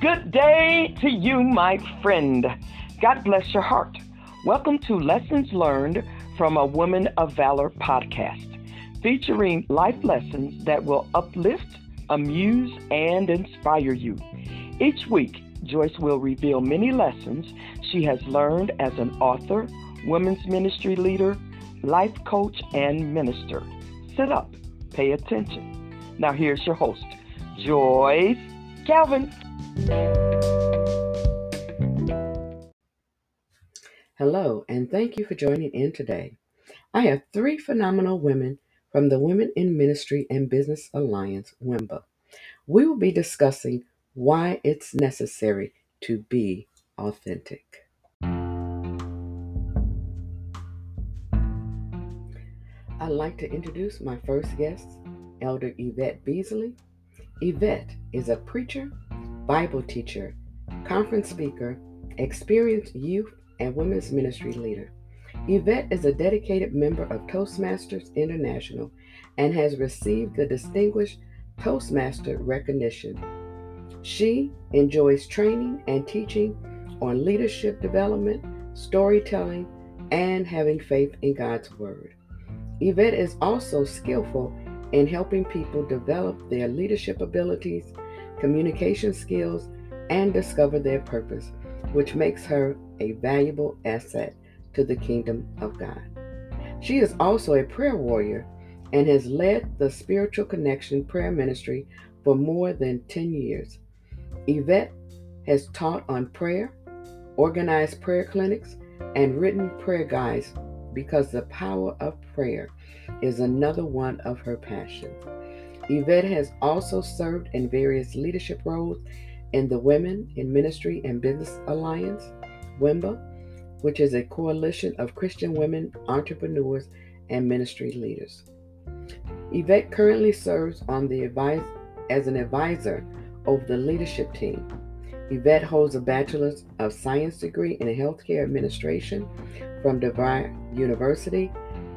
Good day to you, my friend. God bless your heart. Welcome to Lessons Learned from a Woman of Valor podcast, featuring life lessons that will uplift, amuse, and inspire you. Each week, Joyce will reveal many lessons she has learned as an author, women's ministry leader, life coach, and minister. Sit up, pay attention. Now, here's your host, Joyce Calvin. Hello, and thank you for joining in today. I have three phenomenal women from the Women in Ministry and Business Alliance, WIMBA. We will be discussing why it's necessary to be authentic. I'd like to introduce my first guest, Elder Yvette Beasley. Yvette is a preacher, Bible teacher, conference speaker, experienced youth and women's ministry leader. Yvette is a dedicated member of Toastmasters International and has received the Distinguished Toastmaster recognition. She enjoys training and teaching on leadership development, storytelling, and having faith in God's Word. Yvette is also skillful in helping people develop their leadership abilities, communication skills, and discover their purpose, which makes her a valuable asset to the kingdom of God. She is also a prayer warrior and has led the Spiritual Connection Prayer Ministry for more than 10 years. Yvette has taught on prayer, organized prayer clinics, and written prayer guides because the power of prayer is another one of her passions. Yvette has also served in various leadership roles in the Women in Ministry and Business Alliance, WIMBA, which is a coalition of Christian women entrepreneurs and ministry leaders. Yvette currently serves on the advise, as an advisor over the leadership team. Yvette holds a Bachelor's of Science degree in Healthcare Administration from DeVry University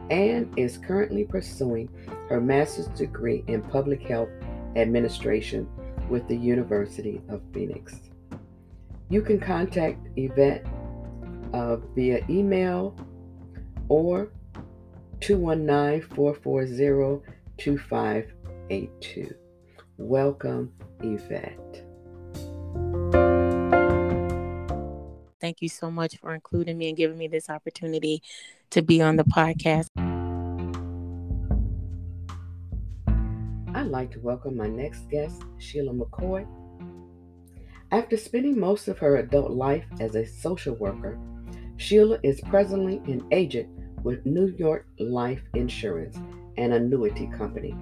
and is currently pursuing her master's degree in Public Health Administration with the University of Phoenix. You can contact Yvette uh, via email or 219 440 2582. Welcome, Yvette. Thank you so much for including me and giving me this opportunity to be on the podcast. I'd like to welcome my next guest, Sheila McCoy. After spending most of her adult life as a social worker, Sheila is presently an agent with New York Life Insurance, an annuity company.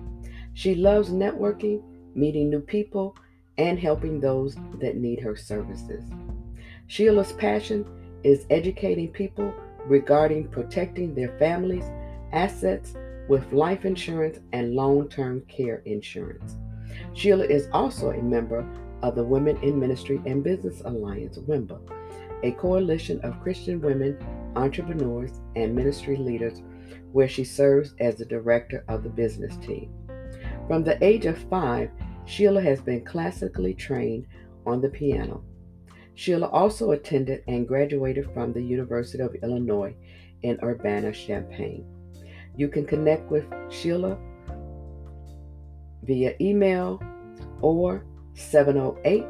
She loves networking, meeting new people, and helping those that need her services. Sheila's passion is educating people regarding protecting their families' assets with life insurance and long term care insurance. Sheila is also a member of the Women in Ministry and Business Alliance, WIMBA, a coalition of Christian women, entrepreneurs, and ministry leaders where she serves as the director of the business team. From the age of five, Sheila has been classically trained on the piano. Sheila also attended and graduated from the University of Illinois in Urbana Champaign. You can connect with Sheila via email or 708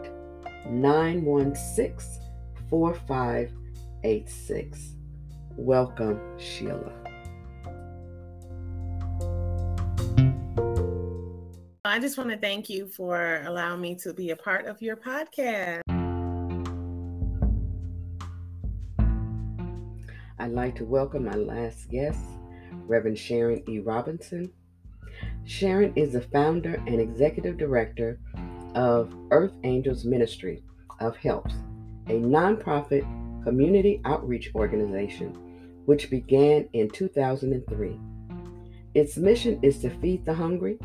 916 4586. Welcome, Sheila. I just want to thank you for allowing me to be a part of your podcast. I'd like to welcome my last guest, Reverend Sharon E. Robinson. Sharon is the founder and executive director of Earth Angels Ministry of Helps, a nonprofit community outreach organization which began in 2003. Its mission is to feed the hungry,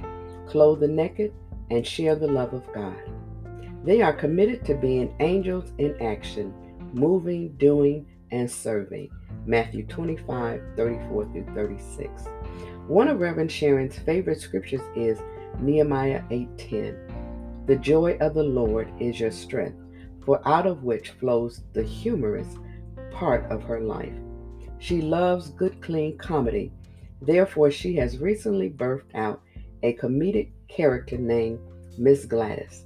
clothe the naked, and share the love of God. They are committed to being angels in action, moving, doing, and serving. Matthew 25, 34 through 36. One of Reverend Sharon's favorite scriptures is Nehemiah 8:10. The joy of the Lord is your strength. for out of which flows the humorous part of her life. She loves good, clean comedy. Therefore, she has recently birthed out a comedic character named Miss Gladys.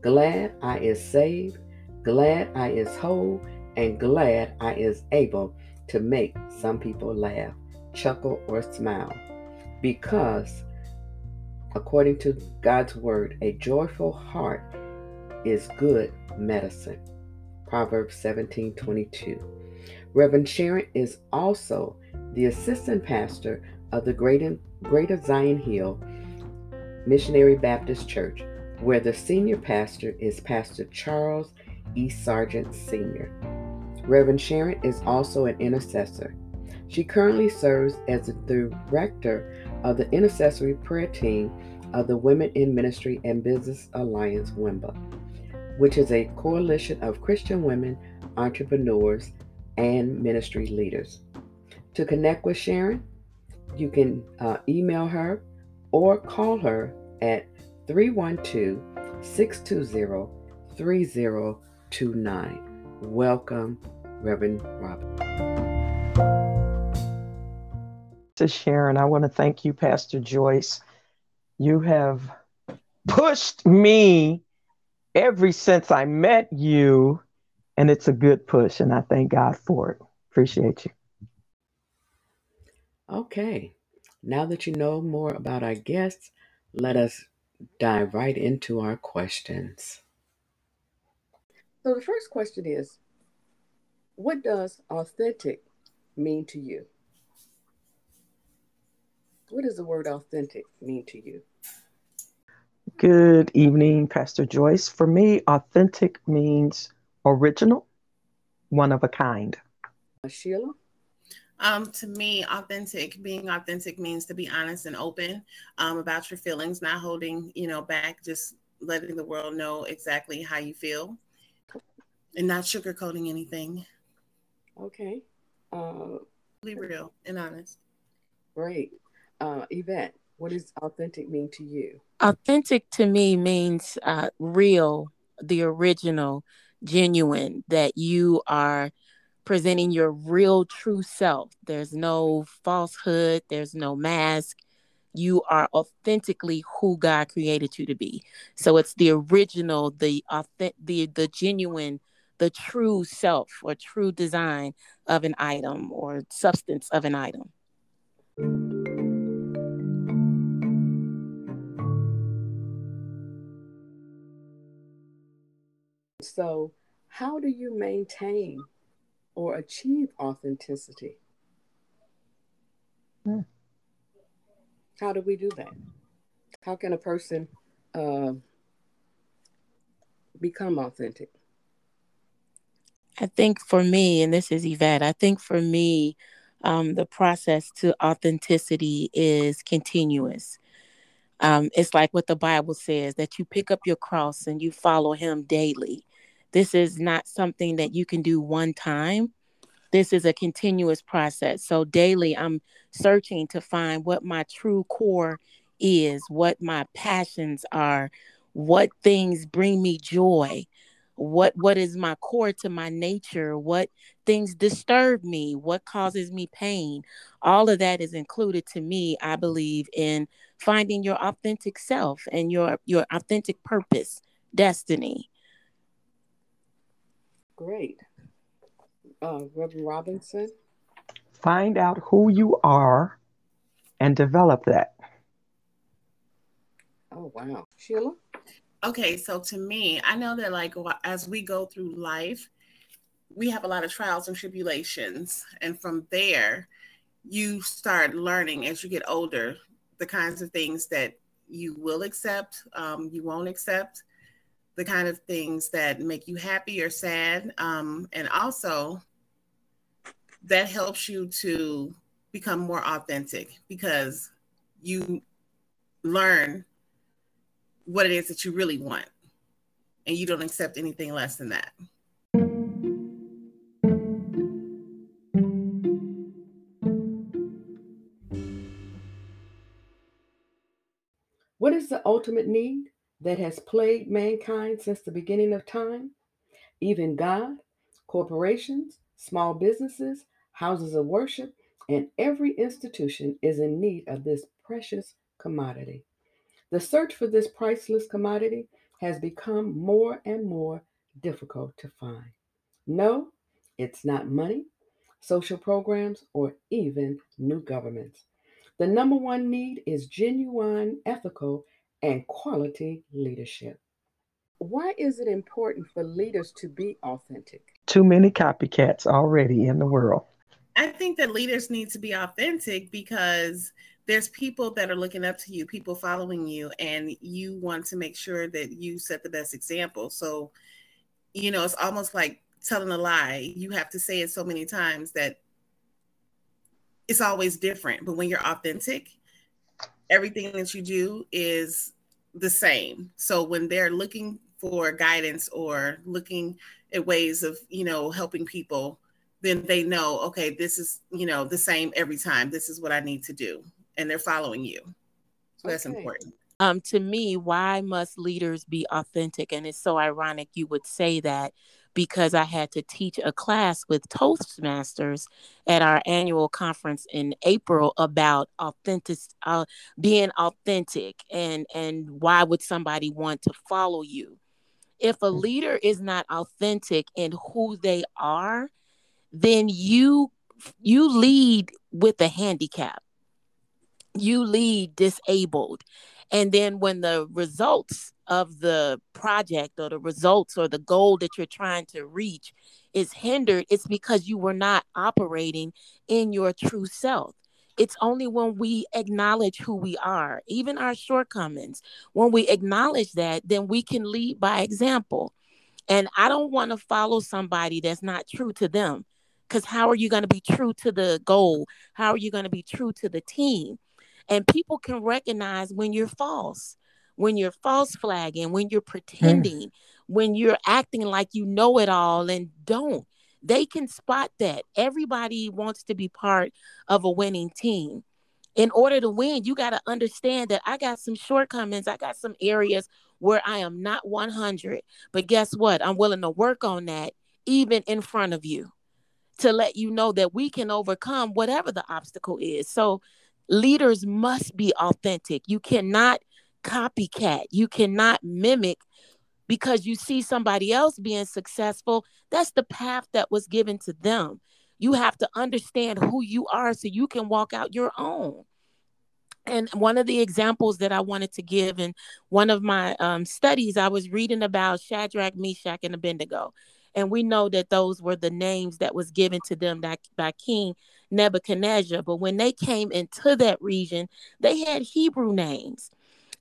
Glad I is saved, glad I is whole, and glad I is able to make some people laugh, chuckle, or smile. Because, according to God's word, a joyful heart is good medicine. Proverbs 17 22. Reverend Sharon is also the assistant pastor of the Greater, Greater Zion Hill Missionary Baptist Church, where the senior pastor is Pastor Charles E. Sargent Sr. Reverend Sharon is also an intercessor. She currently serves as the director of the intercessory prayer team of the Women in Ministry and Business Alliance WIMBA, which is a coalition of Christian women entrepreneurs and ministry leaders. To connect with Sharon, you can uh, email her or call her at 312 620 3029. Welcome, Reverend Robin. To Sharon, I want to thank you, Pastor Joyce. You have pushed me ever since I met you, and it's a good push, and I thank God for it. Appreciate you. Okay, now that you know more about our guests, let us dive right into our questions. So, the first question is What does authentic mean to you? What does the word authentic mean to you? Good evening, Pastor Joyce. For me, authentic means original, one of a kind. Uh, Sheila? Um, to me, authentic, being authentic means to be honest and open um, about your feelings, not holding, you know, back, just letting the world know exactly how you feel and not sugarcoating anything. Okay. Uh, Be real and honest. great. Uh, Yvette, what does authentic mean to you? Authentic to me means uh, real, the original, genuine, that you are presenting your real, true self. There's no falsehood, there's no mask. You are authentically who God created you to be. So it's the original, the authentic, the the genuine, the true self or true design of an item or substance of an item. So, how do you maintain or achieve authenticity? Hmm. How do we do that? How can a person uh, become authentic? I think for me, and this is Yvette, I think for me, um, the process to authenticity is continuous. Um, it's like what the Bible says that you pick up your cross and you follow Him daily. This is not something that you can do one time. This is a continuous process. So daily, I'm searching to find what my true core is, what my passions are, what things bring me joy, what what is my core to my nature, what things disturb me, what causes me pain. All of that is included to me, I believe, in finding your authentic self and your your authentic purpose, destiny. Great. Uh, Reverend Robinson? Find out who you are and develop that. Oh, wow. Sheila? Okay, so to me, I know that like as we go through life, we have a lot of trials and tribulations. And from there, you start learning as you get older the kinds of things that you will accept, um, you won't accept, the kind of things that make you happy or sad. Um, and also, that helps you to become more authentic because you learn what it is that you really want and you don't accept anything less than that. What is the ultimate need that has plagued mankind since the beginning of time? Even God, corporations, small businesses, houses of worship, and every institution is in need of this precious commodity. The search for this priceless commodity has become more and more difficult to find. No, it's not money, social programs, or even new governments. The number one need is genuine, ethical, and quality leadership. Why is it important for leaders to be authentic? Too many copycats already in the world. I think that leaders need to be authentic because there's people that are looking up to you, people following you, and you want to make sure that you set the best example. So, you know, it's almost like telling a lie. You have to say it so many times that it's always different. But when you're authentic, everything that you do is the same. So when they're looking for guidance or looking at ways of, you know, helping people, then they know, okay, this is, you know, the same every time. This is what I need to do. And they're following you. So that's important. Um, to me, why must leaders be authentic? And it's so ironic you would say that because I had to teach a class with Toastmasters at our annual conference in April about authentic, uh, being authentic, and and why would somebody want to follow you? If a leader is not authentic in who they are, then you you lead with a handicap. You lead disabled. And then when the results of the project or the results or the goal that you're trying to reach is hindered, it's because you were not operating in your true self. It's only when we acknowledge who we are, even our shortcomings, when we acknowledge that, then we can lead by example. And I don't want to follow somebody that's not true to them. Because how are you going to be true to the goal? How are you going to be true to the team? And people can recognize when you're false when you're false flagging, when you're hmm. pretending, mm. when you're acting like you know it all and don't. They can spot that. Everybody wants to be part of a winning team. In order to win, you got to understand that I got some shortcomings. I got some areas where I am not 100. But guess what? I'm willing to work on that even in front of you to let you know that we can overcome whatever the obstacle is. So leaders must be authentic. You cannot copycat. You cannot mimic because you see somebody else being successful. That's the path that was given to them. You have to understand who you are so you can walk out your own. And one of the examples that I wanted to give in one of my um, studies, I was reading about Shadrach, Meshach, and Abednego. And we know that those were the names that was given to them by, by King Nebuchadnezzar. But when they came into that region, they had Hebrew names.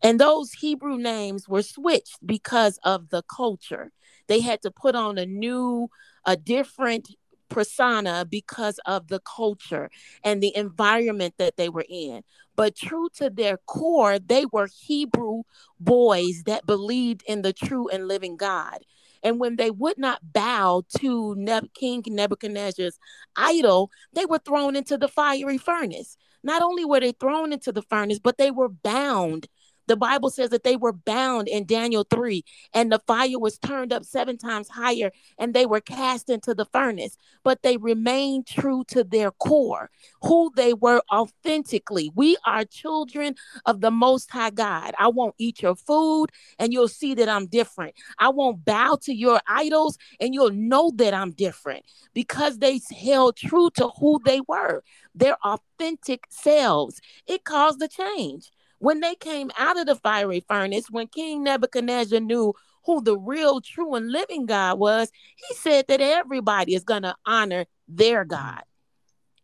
And those Hebrew names were switched because of the culture. They had to put on a new, a different persona because of the culture and the environment that they were in. But true to their core, they were Hebrew boys that believed in the true and living God. And when they would not bow to King Nebuchadnezzar's idol, they were thrown into the fiery furnace. Not only were they thrown into the furnace, but they were bound the Bible says that they were bound in Daniel 3, and the fire was turned up seven times higher, and they were cast into the furnace. But they remained true to their core, who they were authentically. We are children of the Most High God. I won't eat your food, and you'll see that I'm different. I won't bow to your idols, and you'll know that I'm different because they held true to who they were, their authentic selves. It caused a change. When they came out of the fiery furnace, when King Nebuchadnezzar knew who the real, true, and living God was, he said that everybody is going to honor their God.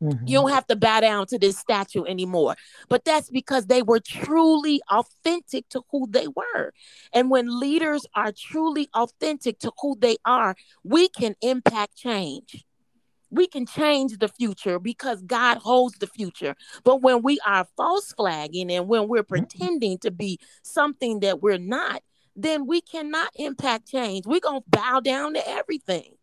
Mm-hmm. You don't have to bow down to this statue anymore. But that's because they were truly authentic to who they were. And when leaders are truly authentic to who they are, we can impact change we can change the future because God holds the future. But when we are false flagging and when we're mm-hmm. pretending to be something that we're not, then we cannot impact change. We're going to bow down to everything.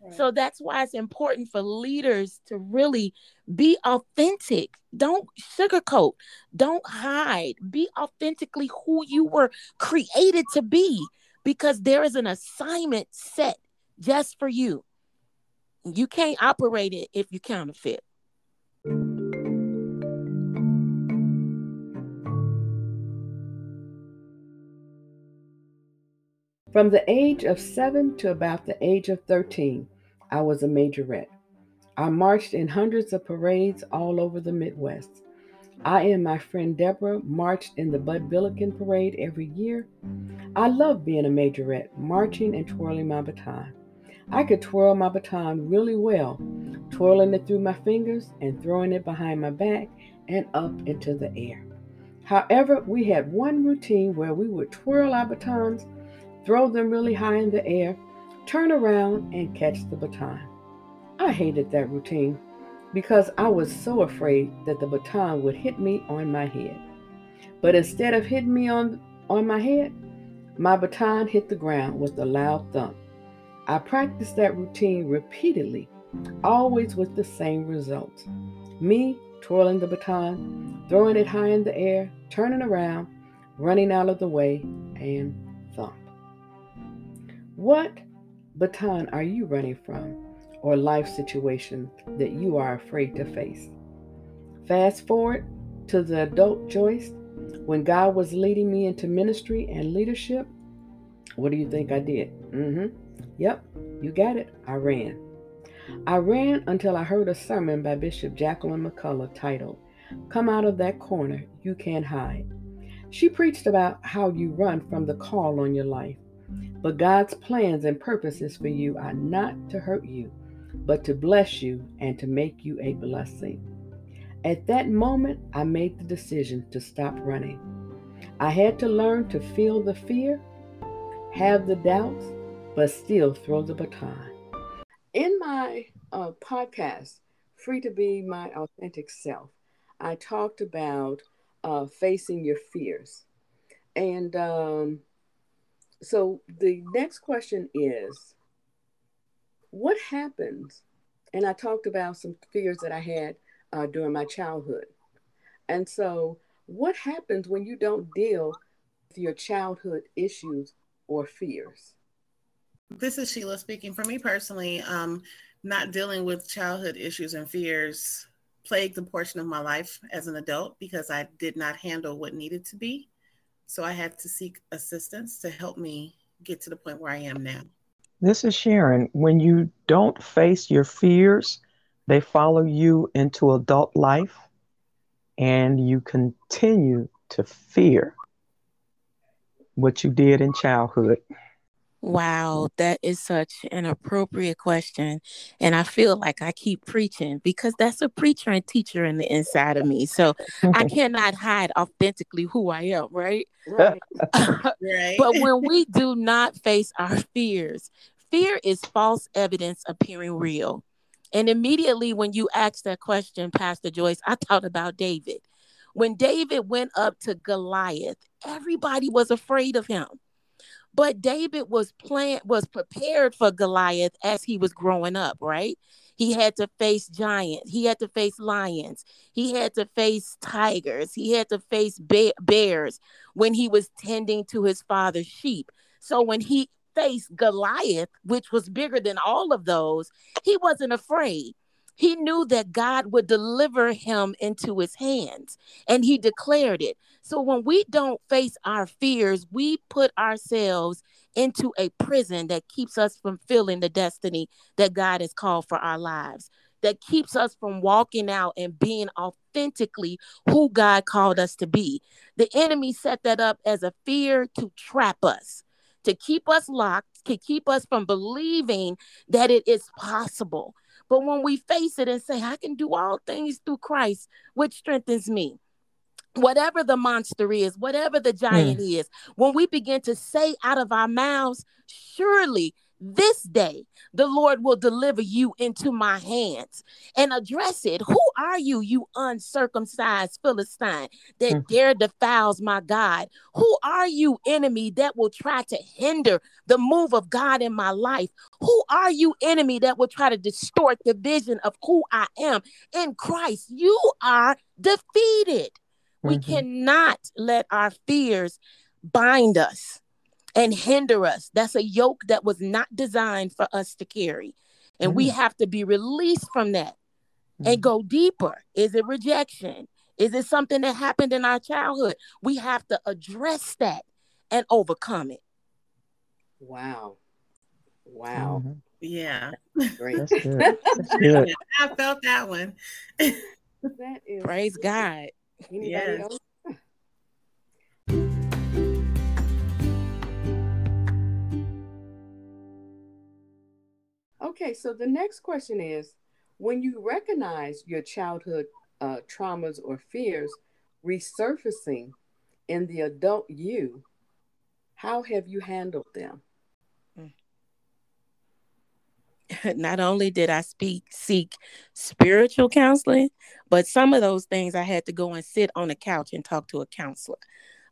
Right. So that's why it's important for leaders to really be authentic. Don't sugarcoat. Don't hide. Be authentically who you were created to be because there is an assignment set just for you. You can't operate it if you counterfeit. From the age of seven to about the age of 13, I was a majorette. I marched in hundreds of parades all over the Midwest. I and my friend Deborah marched in the Bud Billiken Parade every year. I loved being a majorette, marching and twirling my baton. I could twirl my baton really well, twirling it through my fingers and throwing it behind my back and up into the air. However, we had one routine where we would twirl our batons throw them really high in the air, turn around, and catch the baton. I hated that routine because I was so afraid that the baton would hit me on my head. But instead of hitting me on, on my head, my baton hit the ground with a loud thump. I practiced that routine repeatedly, always with the same results. Me twirling the baton, throwing it high in the air, turning around, running out of the way, and thump. What baton are you running from or life situation that you are afraid to face? Fast forward to the adult Joyce when God was leading me into ministry and leadership. What do you think I did? Mm-hmm. Yep, you got it. I ran. I ran until I heard a sermon by Bishop Jacqueline McCullough titled, Come Out of That Corner, You Can't Hide. She preached about how you run from the call on your life but God's plans and purposes for you are not to hurt you, but to bless you and to make you a blessing. At that moment, I made the decision to stop running. I had to learn to feel the fear, have the doubts, but still throw the baton. In my uh, podcast, Free to Be My Authentic Self, I talked about uh, facing your fears. And um, so the next question is what happens and i talked about some fears that i had uh, during my childhood and so what happens when you don't deal with your childhood issues or fears this is sheila speaking for me personally um, not dealing with childhood issues and fears plagued a portion of my life as an adult because i did not handle what needed to be so I had to seek assistance to help me get to the point where I am now. This is Sharon. When you don't face your fears, they follow you into adult life and you continue to fear what you did in childhood. Wow, that is such an appropriate question. And I feel like I keep preaching because that's a preacher and teacher in the inside of me. So I cannot hide authentically who I am, right? Right. right. but when we do not face our fears, fear is false evidence appearing real. And immediately when you asked that question, Pastor Joyce, I thought about David. When David went up to Goliath, everybody was afraid of him but David was planned was prepared for Goliath as he was growing up, right? He had to face giants. He had to face lions. He had to face tigers. He had to face bears when he was tending to his father's sheep. So when he faced Goliath, which was bigger than all of those, he wasn't afraid. He knew that God would deliver him into his hands, and he declared it. So when we don't face our fears, we put ourselves into a prison that keeps us from filling the destiny that God has called for our lives, that keeps us from walking out and being authentically who God called us to be. The enemy set that up as a fear to trap us, to keep us locked, to keep us from believing that it is possible but when we face it and say, I can do all things through Christ, which strengthens me, whatever the monster is, whatever the giant mm. is, when we begin to say out of our mouths, surely this day the Lord will deliver you into my hands and address it. Who are you, you uncircumcised Philistine that mm. dare defiles my God? Who are you, enemy, that will try to hinder the move of God in my life? Who are you, enemy, that will try to distort the vision of who I am in Christ? You are defeated. Mm-hmm. We cannot let our fears bind us and hinder us. That's a yoke that was not designed for us to carry. And mm-hmm. we have to be released from that mm-hmm. and go deeper. Is it rejection? Is it something that happened in our childhood? We have to address that and overcome it. Wow. Wow. Mm-hmm. Yeah. Great. That's good. That's good. I felt that one. that is Praise God. Anybody yes. else? Okay, so the next question is when you recognize your childhood uh, traumas or fears resurfacing in the adult you, how have you handled them? Not only did I speak seek spiritual counseling, but some of those things I had to go and sit on a couch and talk to a counselor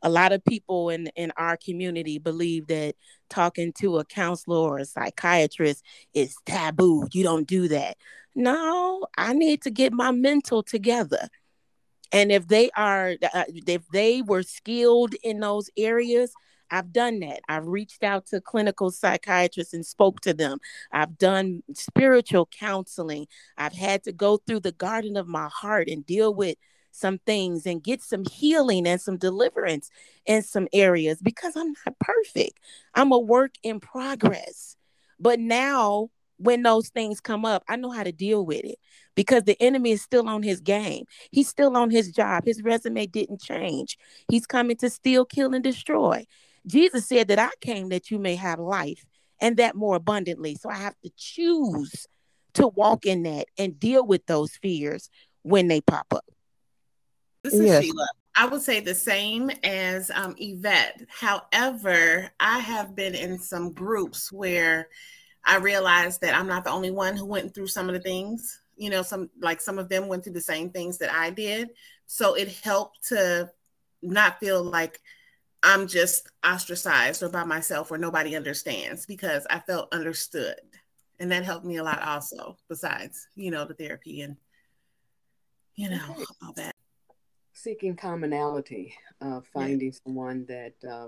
a lot of people in in our community believe that talking to a counselor or a psychiatrist is taboo you don't do that no i need to get my mental together and if they are uh, if they were skilled in those areas I've done that. I've reached out to clinical psychiatrists and spoke to them. I've done spiritual counseling. I've had to go through the garden of my heart and deal with some things and get some healing and some deliverance in some areas because I'm not perfect. I'm a work in progress. But now, when those things come up, I know how to deal with it because the enemy is still on his game. He's still on his job. His resume didn't change. He's coming to steal, kill, and destroy. Jesus said that I came that you may have life and that more abundantly. So I have to choose to walk in that and deal with those fears when they pop up. This is yes. Sheila. I would say the same as um, Yvette. However, I have been in some groups where I realized that I'm not the only one who went through some of the things. You know, some like some of them went through the same things that I did. So it helped to not feel like I'm just ostracized or by myself or nobody understands because I felt understood. And that helped me a lot also, besides, you know, the therapy and, you know, all that seeking commonality, uh, finding yeah. someone that uh,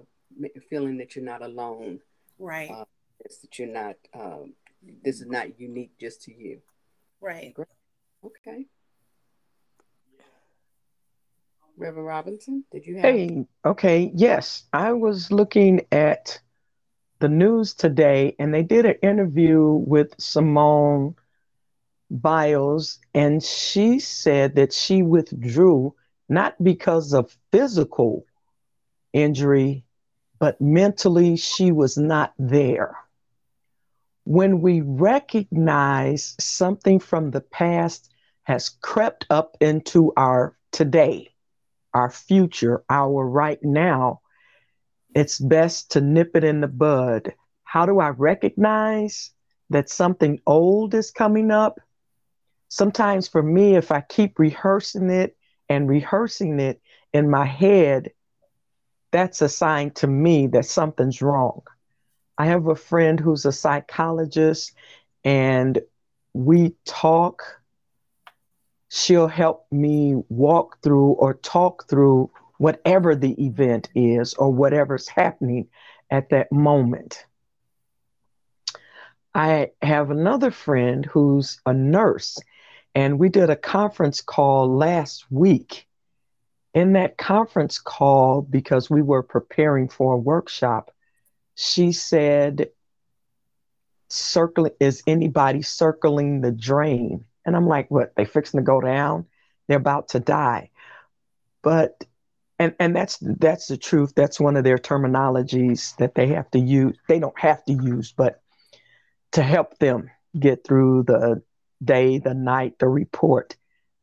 feeling that you're not alone, right? Uh, that you're not. Um, this is not unique just to you, right? Okay. Reverend Robinson, did you have? Hey, okay, yes. I was looking at the news today, and they did an interview with Simone Biles, and she said that she withdrew not because of physical injury, but mentally she was not there. When we recognize something from the past has crept up into our today, our future, our right now, it's best to nip it in the bud. How do I recognize that something old is coming up? Sometimes for me, if I keep rehearsing it and rehearsing it in my head, that's a sign to me that something's wrong. I have a friend who's a psychologist, and we talk. She'll help me walk through or talk through whatever the event is or whatever's happening at that moment. I have another friend who's a nurse, and we did a conference call last week. In that conference call, because we were preparing for a workshop, she said, circling is anybody circling the drain? And I'm like, what? They fixing to go down? They're about to die. But and and that's that's the truth. That's one of their terminologies that they have to use. They don't have to use, but to help them get through the day, the night, the report.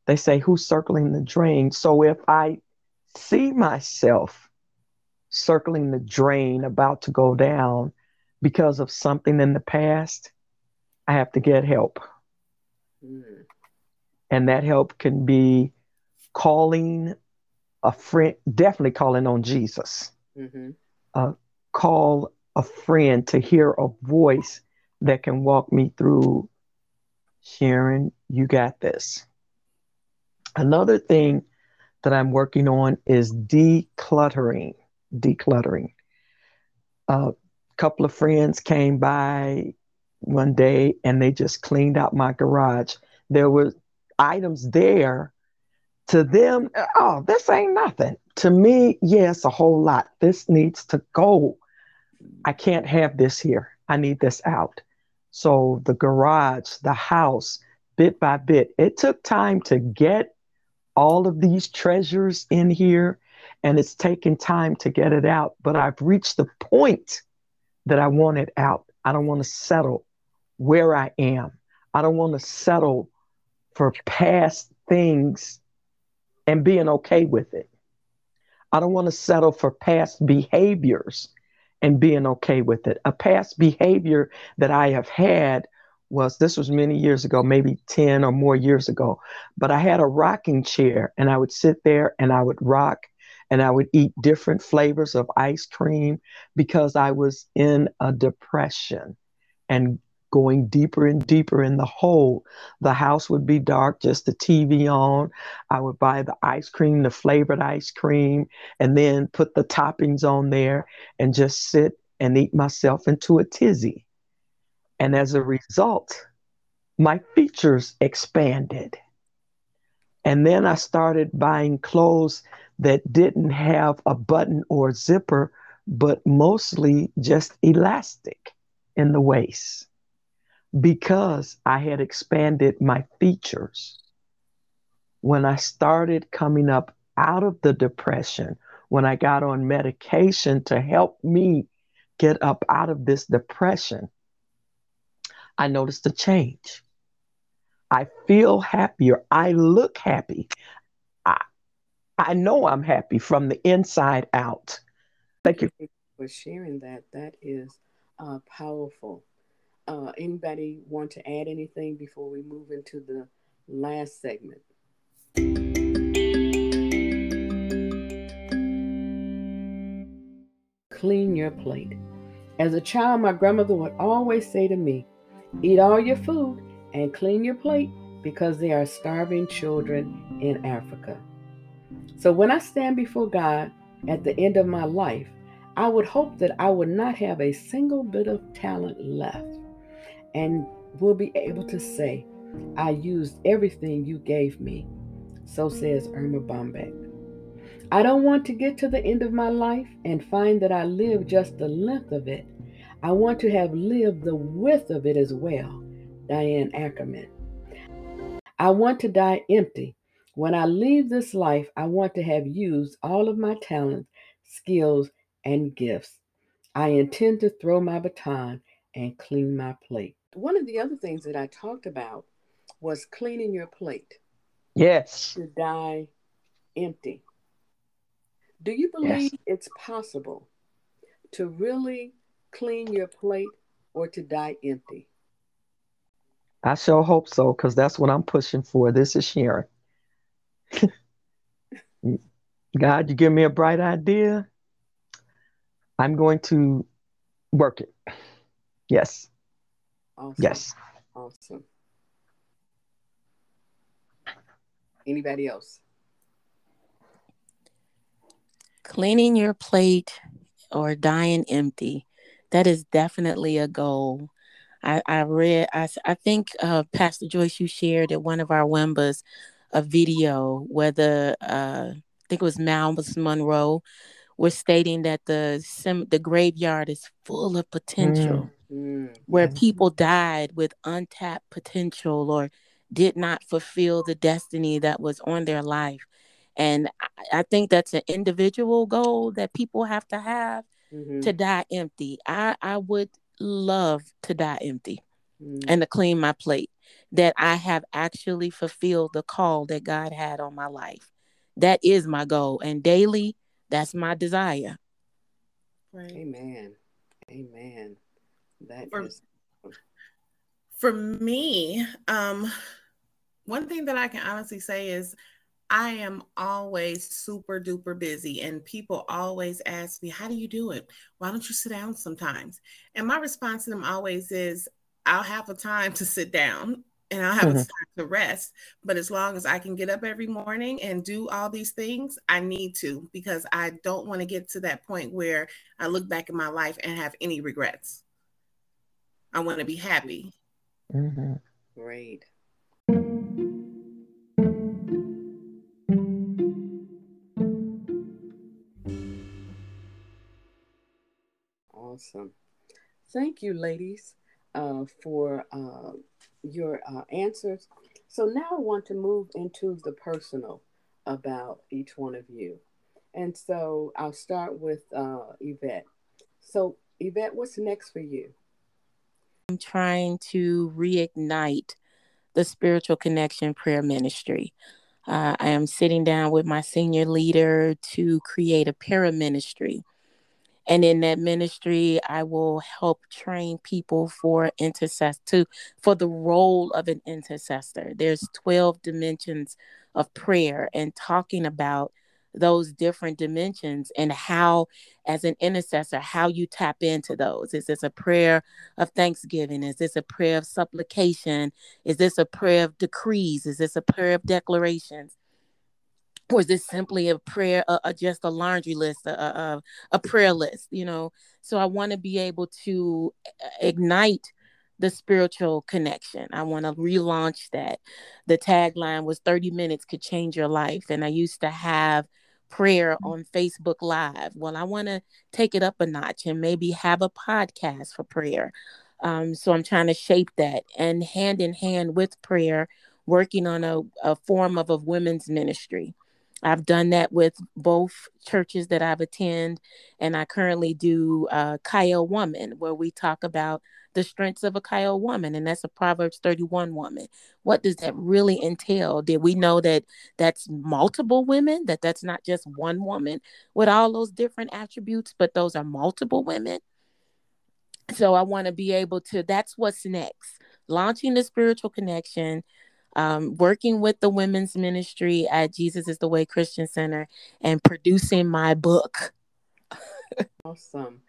They say, Who's circling the drain? So if I see myself circling the drain about to go down because of something in the past, I have to get help. Mm. And that help can be calling a friend, definitely calling on Jesus. Mm-hmm. Uh, call a friend to hear a voice that can walk me through Sharon, you got this. Another thing that I'm working on is decluttering. Decluttering. a couple of friends came by one day and they just cleaned out my garage. There were items there. To them, oh, this ain't nothing. To me, yes, a whole lot. This needs to go. I can't have this here. I need this out. So the garage, the house, bit by bit, it took time to get all of these treasures in here and it's taken time to get it out. But I've reached the point that I want it out. I don't want to settle where I am. I don't want to settle for past things and being okay with it. I don't want to settle for past behaviors and being okay with it. A past behavior that I have had was this was many years ago, maybe 10 or more years ago, but I had a rocking chair and I would sit there and I would rock and I would eat different flavors of ice cream because I was in a depression and going deeper and deeper in the hole. The house would be dark, just the TV on. I would buy the ice cream, the flavored ice cream, and then put the toppings on there and just sit and eat myself into a tizzy. And as a result, my features expanded. And then I started buying clothes that didn't have a button or zipper, but mostly just elastic in the waist because I had expanded my features. When I started coming up out of the depression, when I got on medication to help me get up out of this depression, I noticed a change. I feel happier. I look happy. I, I know I'm happy from the inside out. Thank you for sharing that. That is uh, powerful. Uh, anybody want to add anything before we move into the last segment? Clean your plate. As a child, my grandmother would always say to me, Eat all your food and clean your plate because there are starving children in Africa. So when I stand before God at the end of my life, I would hope that I would not have a single bit of talent left and will be able to say, I used everything you gave me. So says Erma Bombeck. I don't want to get to the end of my life and find that I lived just the length of it. I want to have lived the width of it as well. Diane Ackerman. I want to die empty. When I leave this life, I want to have used all of my talents, skills, and gifts. I intend to throw my baton and clean my plate one of the other things that I talked about was cleaning your plate. Yes. To die empty. Do you believe yes. it's possible to really clean your plate or to die empty? I sure hope so, because that's what I'm pushing for. This is Sharon. God, you give me a bright idea. I'm going to work it. Yes. Awesome. Yes. Awesome. Anybody else? Cleaning your plate or dying empty. That is definitely a goal. I, I read, I, I think uh, Pastor Joyce, you shared at one of our WIMBAs a video where the, uh, I think it was Myles Munroe, was stating that the sim- the graveyard is full of potential. Mm mm, where people died with untapped potential or did not fulfill the destiny that was on their life. And I, I think that's an individual goal that people have to have mm-hmm. to die empty. I, I would love to die empty mm. and to clean my plate, that I have actually fulfilled the call that God had on my life. That is my goal. And daily, that's my desire. Right. Amen. Amen. That for, is... for me, um, one thing that I can honestly say is I am always super duper busy, and people always ask me, How do you do it? Why don't you sit down sometimes? And my response to them always is, I'll have a time to sit down and I'll have mm-hmm. time to rest. But as long as I can get up every morning and do all these things, I need to because I don't want to get to that point where I look back in my life and have any regrets. I want to be happy. Mm-hmm. Great. Awesome. Thank you, ladies, uh, for uh, your uh, answers. So now I want to move into the personal about each one of you. And so I'll start with uh, Yvette. So, Yvette, what's next for you? I'm trying to reignite the spiritual connection prayer ministry. Uh, I am sitting down with my senior leader to create a para ministry and in that ministry i will help train people for intercess to for the role of an intercessor there's 12 dimensions of prayer and talking about those different dimensions and how as an intercessor how you tap into those. Is this a prayer of thanksgiving? Is this a prayer of supplication? Is this a prayer of decrees? Is this a prayer of declarations? Or is this simply a prayer uh, uh, just a laundry list a, a, a prayer list you know? So i want to be able to uh, ignite the spiritual connection. I want to relaunch that. The tagline was 30 minutes could change your life and i used to have prayer mm. on facebook live well i want to take it up a notch and maybe have a podcast for prayer um, so i'm trying to shape that and hand in hand with prayer working on a, a form of a women's ministry I've done that with both churches that I've attended, and I currently do uh, Chayil Woman, where we talk about the strengths of a Chayil woman, and that's a Proverbs 31 woman. What does that really entail? Did we know that that's multiple women, that that's not just one woman with all those different attributes, but those are multiple women? So I want to be able to, that's what's next. Launching the spiritual connection, um, working with the women's ministry at Jesus is the Way Christian Center and producing my book. awesome.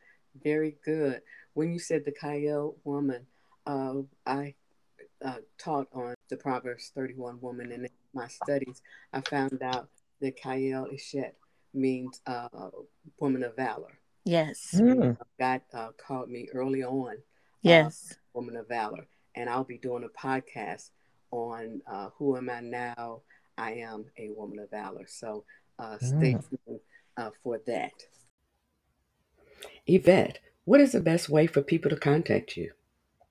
Very good. When you said the Chayil woman, uh, I uh, taught on the Proverbs 31 woman, and in my studies, I found out that Kyle Eshet means uh, woman of valor. Yes. Mm. God uh, called me early on. Uh, yes. woman of valor. And I'll be doing a podcast on uh, Who Am I Now? I Am a Woman of Valor. So uh, stay mm. tuned uh, for that. Yvette, what is the best way for people to contact you?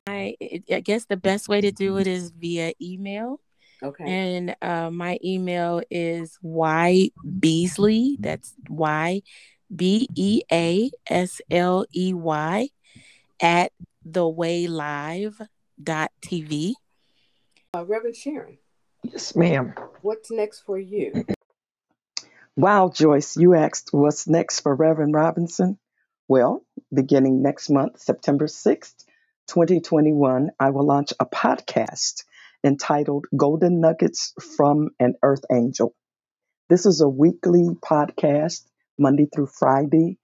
I, I guess the best way to do it is via email. Okay. And uh, my email is y beasley. That's y b e a s l e y at thewaylive dot tv. Uh, Reverend Sharon. Yes, ma'am. What's next for you? Wow, Joyce, you asked what's next for Reverend Robinson. Well, beginning next month, September 6th, 2021, I will launch a podcast entitled Golden Nuggets from an Earth Angel. This is a weekly podcast, Monday through Friday,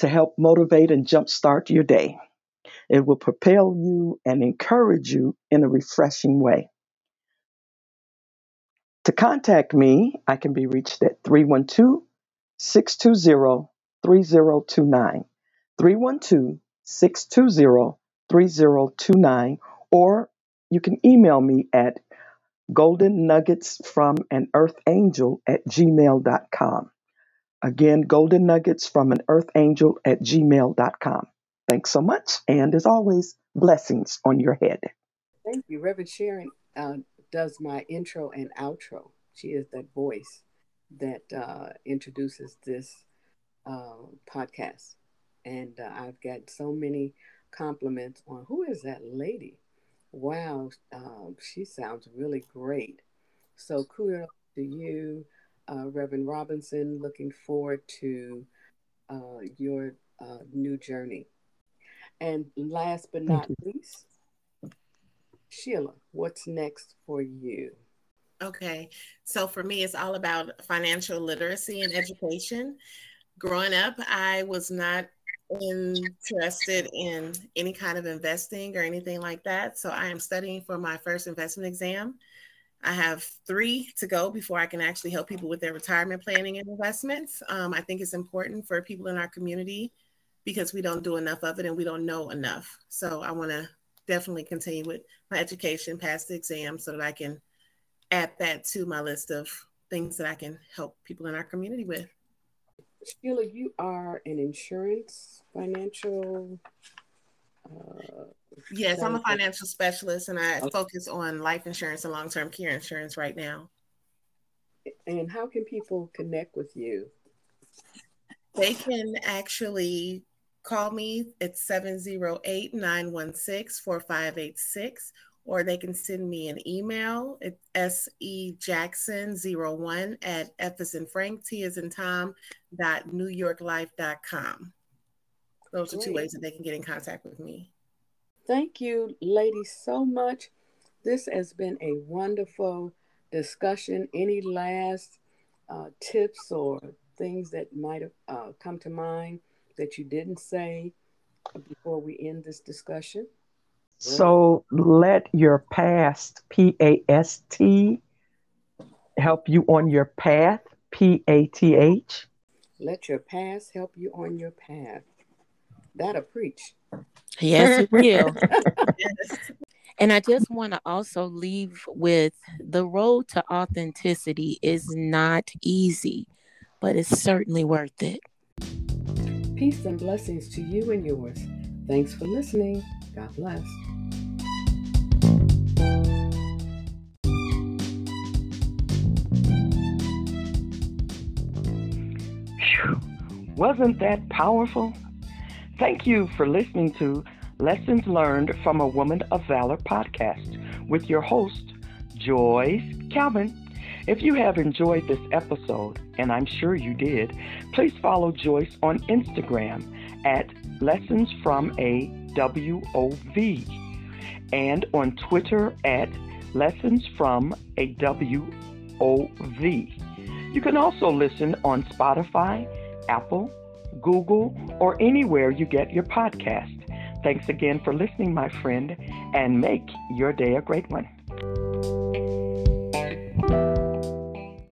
to help motivate and jumpstart your day. It will propel you and encourage you in a refreshing way. To contact me, I can be reached at 312 620 3029. 312 620 3029. Or you can email me at golden nuggets from an earth angel at gmail.com. Again, golden nuggets from an earth angel at gmail.com. Thanks so much. And as always, blessings on your head. Thank you, Reverend Sharon. Uh, does my intro and outro. She is that voice that uh, introduces this uh, podcast. And uh, I've got so many compliments on who is that lady? Wow, um, she sounds really great. So kudos to you, uh, Reverend Robinson. Looking forward to uh, your uh, new journey. And last but not least, Sheila, what's next for you? Okay. So for me, it's all about financial literacy and education. Growing up, I was not interested in any kind of investing or anything like that. So I am studying for my first investment exam. I have three to go before I can actually help people with their retirement planning and investments. Um, I think it's important for people in our community because we don't do enough of it and we don't know enough. So I want to definitely continue with my education, pass the exam so that I can add that to my list of things that I can help people in our community with. Sheila, you are an insurance financial. Uh, yes, I'm a financial specialist and I okay. focus on life insurance and long term care insurance right now. And how can people connect with you? They can actually call me at 708 916 4586 or they can send me an email at sejackson01 at f as in frank t as in tom dot newyorklife.com those are two ways that they can get in contact with me. Thank you ladies so much. This has been a wonderful discussion. Any last uh, tips or things that might have uh, come to mind that you didn't say before we end this discussion? So let your past, P A S T, help you on your path, P A T H. Let your past help you on your path. That'll preach. Yes, it will. And I just want to also leave with the road to authenticity is not easy, but it's certainly worth it. Peace and blessings to you and yours. Thanks for listening. God bless. Wasn't that powerful? Thank you for listening to Lessons Learned from a Woman of Valor podcast with your host, Joyce Calvin. If you have enjoyed this episode, and I'm sure you did, please follow Joyce on Instagram at Lessons from a WOV and on Twitter at Lessons from a WOV. You can also listen on Spotify, Apple, Google, or anywhere you get your podcast. Thanks again for listening, my friend, and make your day a great one.